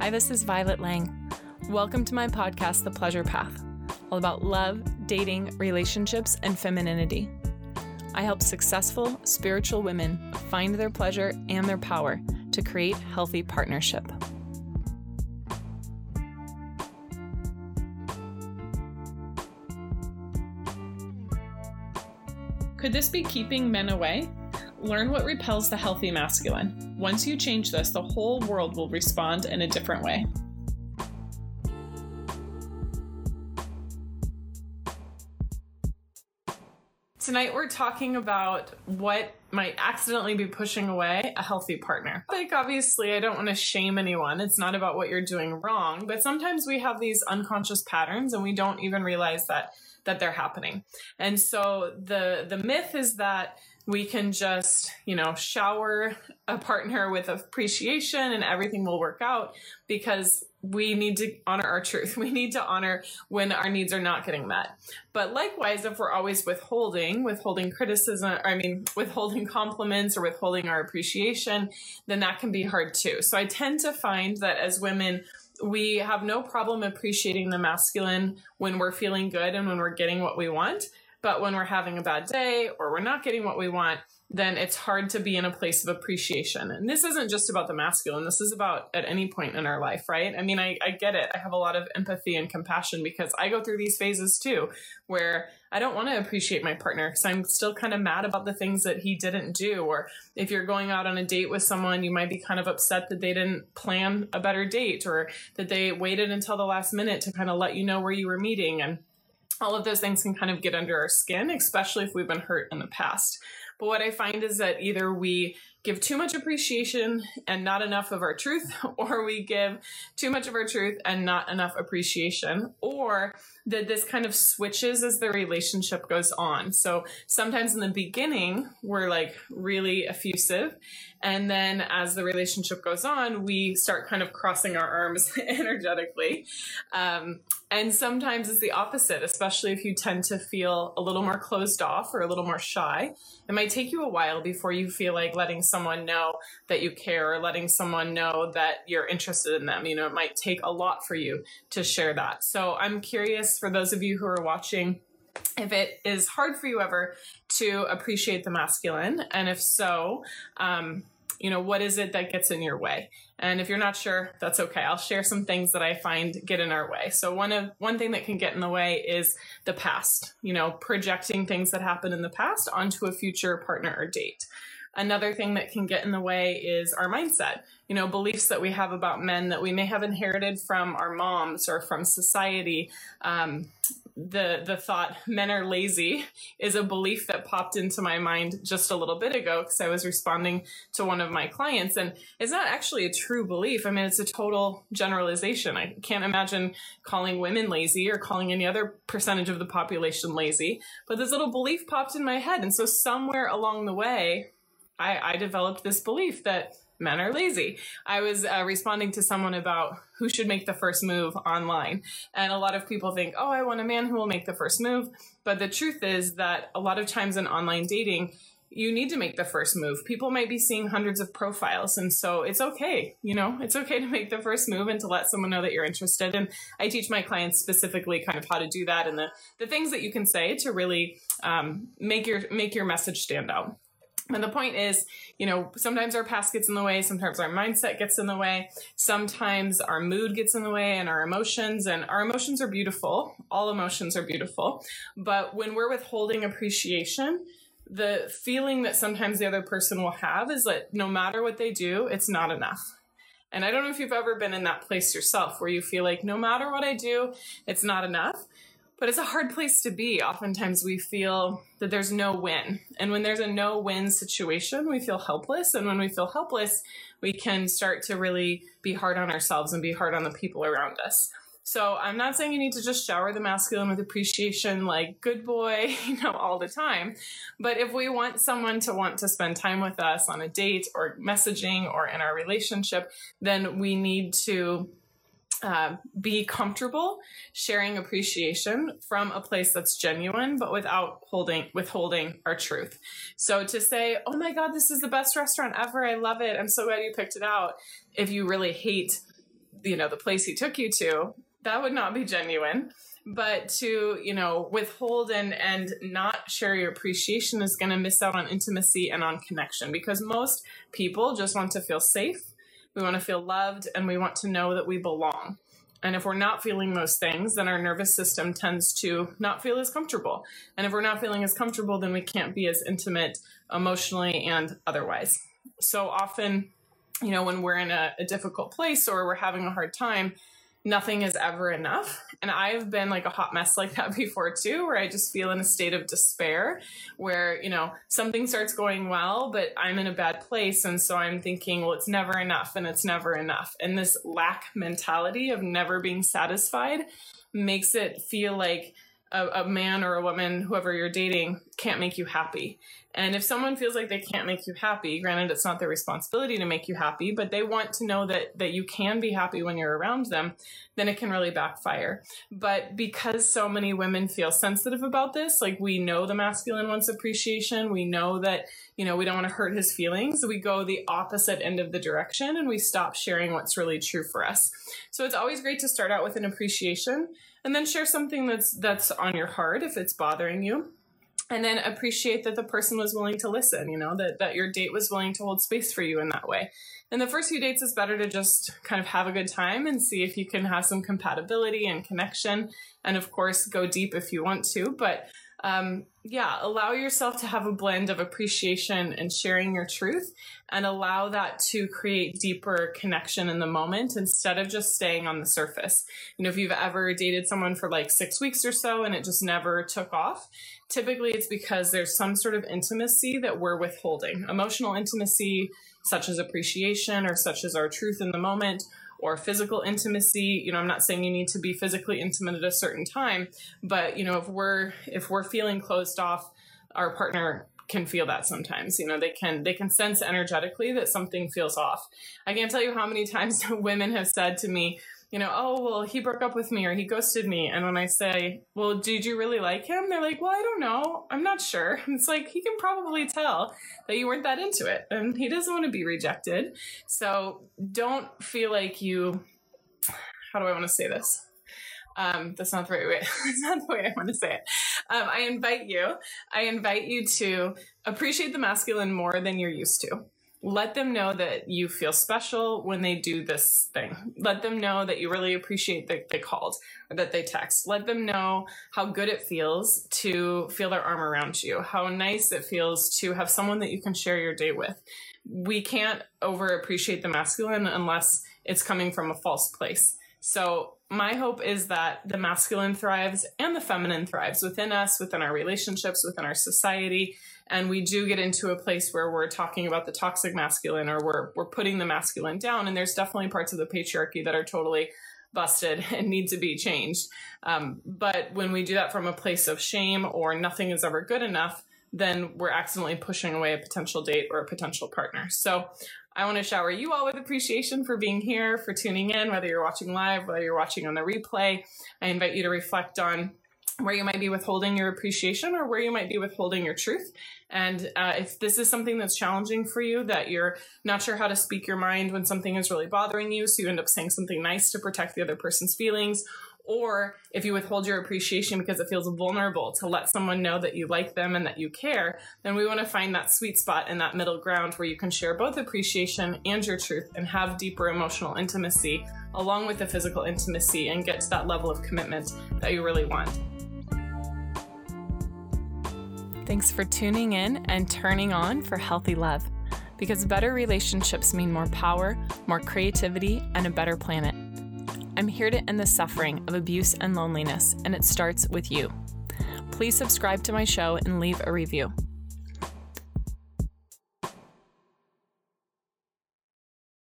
Hi, this is Violet Lang. Welcome to my podcast, The Pleasure Path, all about love, dating, relationships, and femininity. I help successful spiritual women find their pleasure and their power to create healthy partnership. Could this be keeping men away? Learn what repels the healthy masculine. Once you change this, the whole world will respond in a different way. Tonight, we're talking about what might accidentally be pushing away a healthy partner. Like, obviously, I don't want to shame anyone. It's not about what you're doing wrong, but sometimes we have these unconscious patterns and we don't even realize that that they're happening. And so the the myth is that we can just, you know, shower a partner with appreciation and everything will work out because we need to honor our truth. We need to honor when our needs are not getting met. But likewise, if we're always withholding, withholding criticism, I mean, withholding compliments or withholding our appreciation, then that can be hard too. So I tend to find that as women, we have no problem appreciating the masculine when we're feeling good and when we're getting what we want. But when we're having a bad day or we're not getting what we want, then it's hard to be in a place of appreciation. And this isn't just about the masculine, this is about at any point in our life, right? I mean, I, I get it. I have a lot of empathy and compassion because I go through these phases too, where I don't want to appreciate my partner because I'm still kind of mad about the things that he didn't do. Or if you're going out on a date with someone, you might be kind of upset that they didn't plan a better date or that they waited until the last minute to kind of let you know where you were meeting. And all of those things can kind of get under our skin, especially if we've been hurt in the past. But what I find is that either we give too much appreciation and not enough of our truth, or we give too much of our truth and not enough appreciation, or that this kind of switches as the relationship goes on. So sometimes in the beginning, we're like really effusive. And then as the relationship goes on, we start kind of crossing our arms energetically. Um, and sometimes it's the opposite, especially if you tend to feel a little more closed off or a little more shy. It might take you a while before you feel like letting someone know that you care or letting someone know that you're interested in them. You know, it might take a lot for you to share that. So I'm curious for those of you who are watching if it is hard for you ever to appreciate the masculine, and if so, um, you know, what is it that gets in your way? And if you're not sure, that's okay. I'll share some things that I find get in our way. So one of one thing that can get in the way is the past, you know, projecting things that happened in the past onto a future partner or date. Another thing that can get in the way is our mindset, you know, beliefs that we have about men that we may have inherited from our moms or from society. Um, the the thought men are lazy is a belief that popped into my mind just a little bit ago because I was responding to one of my clients and it's not actually a true belief. I mean it's a total generalization. I can't imagine calling women lazy or calling any other percentage of the population lazy, but this little belief popped in my head and so somewhere along the way I, I developed this belief that men are lazy. I was uh, responding to someone about who should make the first move online. And a lot of people think, oh, I want a man who will make the first move. But the truth is that a lot of times in online dating, you need to make the first move. People might be seeing hundreds of profiles. And so it's okay. You know, it's okay to make the first move and to let someone know that you're interested. And I teach my clients specifically kind of how to do that and the, the things that you can say to really um, make your make your message stand out. And the point is, you know, sometimes our past gets in the way, sometimes our mindset gets in the way, sometimes our mood gets in the way and our emotions. And our emotions are beautiful. All emotions are beautiful. But when we're withholding appreciation, the feeling that sometimes the other person will have is that no matter what they do, it's not enough. And I don't know if you've ever been in that place yourself where you feel like no matter what I do, it's not enough but it's a hard place to be. Oftentimes we feel that there's no win. And when there's a no win situation, we feel helpless. And when we feel helpless, we can start to really be hard on ourselves and be hard on the people around us. So I'm not saying you need to just shower the masculine with appreciation, like good boy, you know, all the time. But if we want someone to want to spend time with us on a date or messaging or in our relationship, then we need to uh, be comfortable sharing appreciation from a place that's genuine, but without holding withholding our truth. So to say, "Oh my God, this is the best restaurant ever! I love it! I'm so glad you picked it out." If you really hate you know, the place he took you to, that would not be genuine. But to, you know, withhold and and not share your appreciation is going to miss out on intimacy and on connection because most people just want to feel safe. We want to feel loved and we want to know that we belong. And if we're not feeling those things, then our nervous system tends to not feel as comfortable. And if we're not feeling as comfortable, then we can't be as intimate emotionally and otherwise. So often, you know, when we're in a, a difficult place or we're having a hard time, nothing is ever enough. And I've been like a hot mess like that before too, where I just feel in a state of despair where, you know, something starts going well, but I'm in a bad place. And so I'm thinking, well, it's never enough and it's never enough. And this lack mentality of never being satisfied makes it feel like a, a, man or a woman, whoever you're dating, can't make you happy. And if someone feels like they can't make you happy, granted it's not their responsibility to make you happy, but they want to know that that you can be happy when you're around them, then it can really backfire. But because so many women feel sensitive about this, like we know the masculine wants appreciation, we know that, you know, we don't want to hurt his feelings, we go the opposite end of the direction and we stop sharing what's really true for us. So it's always great to start out with an appreciation and then share something that's that's on your heart if it's bothering you. And then appreciate that the person was willing to listen you know that that your date was willing to hold space for you in that way. And the first few dates is better to just kind of have a good time and see if you can have some compatibility and connection. And of course go deep if you want to but um, yeah, allow yourself to have a blend of appreciation and sharing your truth and allow that to create deeper connection in the moment instead of just staying on the surface. You know, if you've ever dated someone for like six weeks or so and it just never took off, typically it's because there's some sort of intimacy that we're withholding. Emotional intimacy, such as appreciation or such as our truth in the moment, or physical intimacy. You know i'm not saying you need to be physically intimate at a certain time but you know if we're if we're feeling closed off our partner can feel that sometimes. You know they can they can sense energetically that something feels off. I can't tell you how many times women have said to me you know, oh, well, he broke up with me or he ghosted me. And when I say, well, did you really like him? They're like, well, I don't know. I'm not sure. It's like, he can probably tell that you weren't that into it and he doesn't want to be rejected. So don't feel like you, how do I want to say this? Um, that's not the right way. that's not the way I want to say it. Um, I invite you, I invite you to appreciate the masculine more than you're used to let them know that you feel special when they do this thing. Let them know that you really appreciate that they called or that they text. Let them know how good it feels to feel their arm around you, how nice it feels to have someone that you can share your day with. We can't over appreciate the masculine unless it's coming from a false place. So, my hope is that the masculine thrives and the feminine thrives within us, within our relationships, within our society and we do get into a place where we're talking about the toxic masculine or we're we're putting the masculine down. And there's definitely parts of the patriarchy that are totally busted and need to be changed. Um, but when we do that from a place of shame or nothing is ever good enough then we're accidentally pushing away a potential date or a potential partner. So I want to shower you all with appreciation for being here, for tuning in, whether you're watching live, whether you're watching on the replay. I invite you to reflect on where you might be withholding your appreciation or where you might be withholding your truth. And uh, if this is something that's challenging for you, that you're not sure how to speak your mind when something is really bothering you, so you end up saying something nice to protect the other person's feelings, or if you withhold your appreciation because it feels vulnerable to let someone know that you like them and that you care, then we want to find that sweet spot in that middle ground where you can share both appreciation and your truth and have deeper emotional intimacy along with the physical intimacy and get to that level of commitment that you really want. Thanks for tuning in and turning on for healthy love. Because better relationships mean more power, more creativity, and a better planet. I'm here to end the suffering of abuse and loneliness, and it starts with you. Please subscribe to my show and leave a review.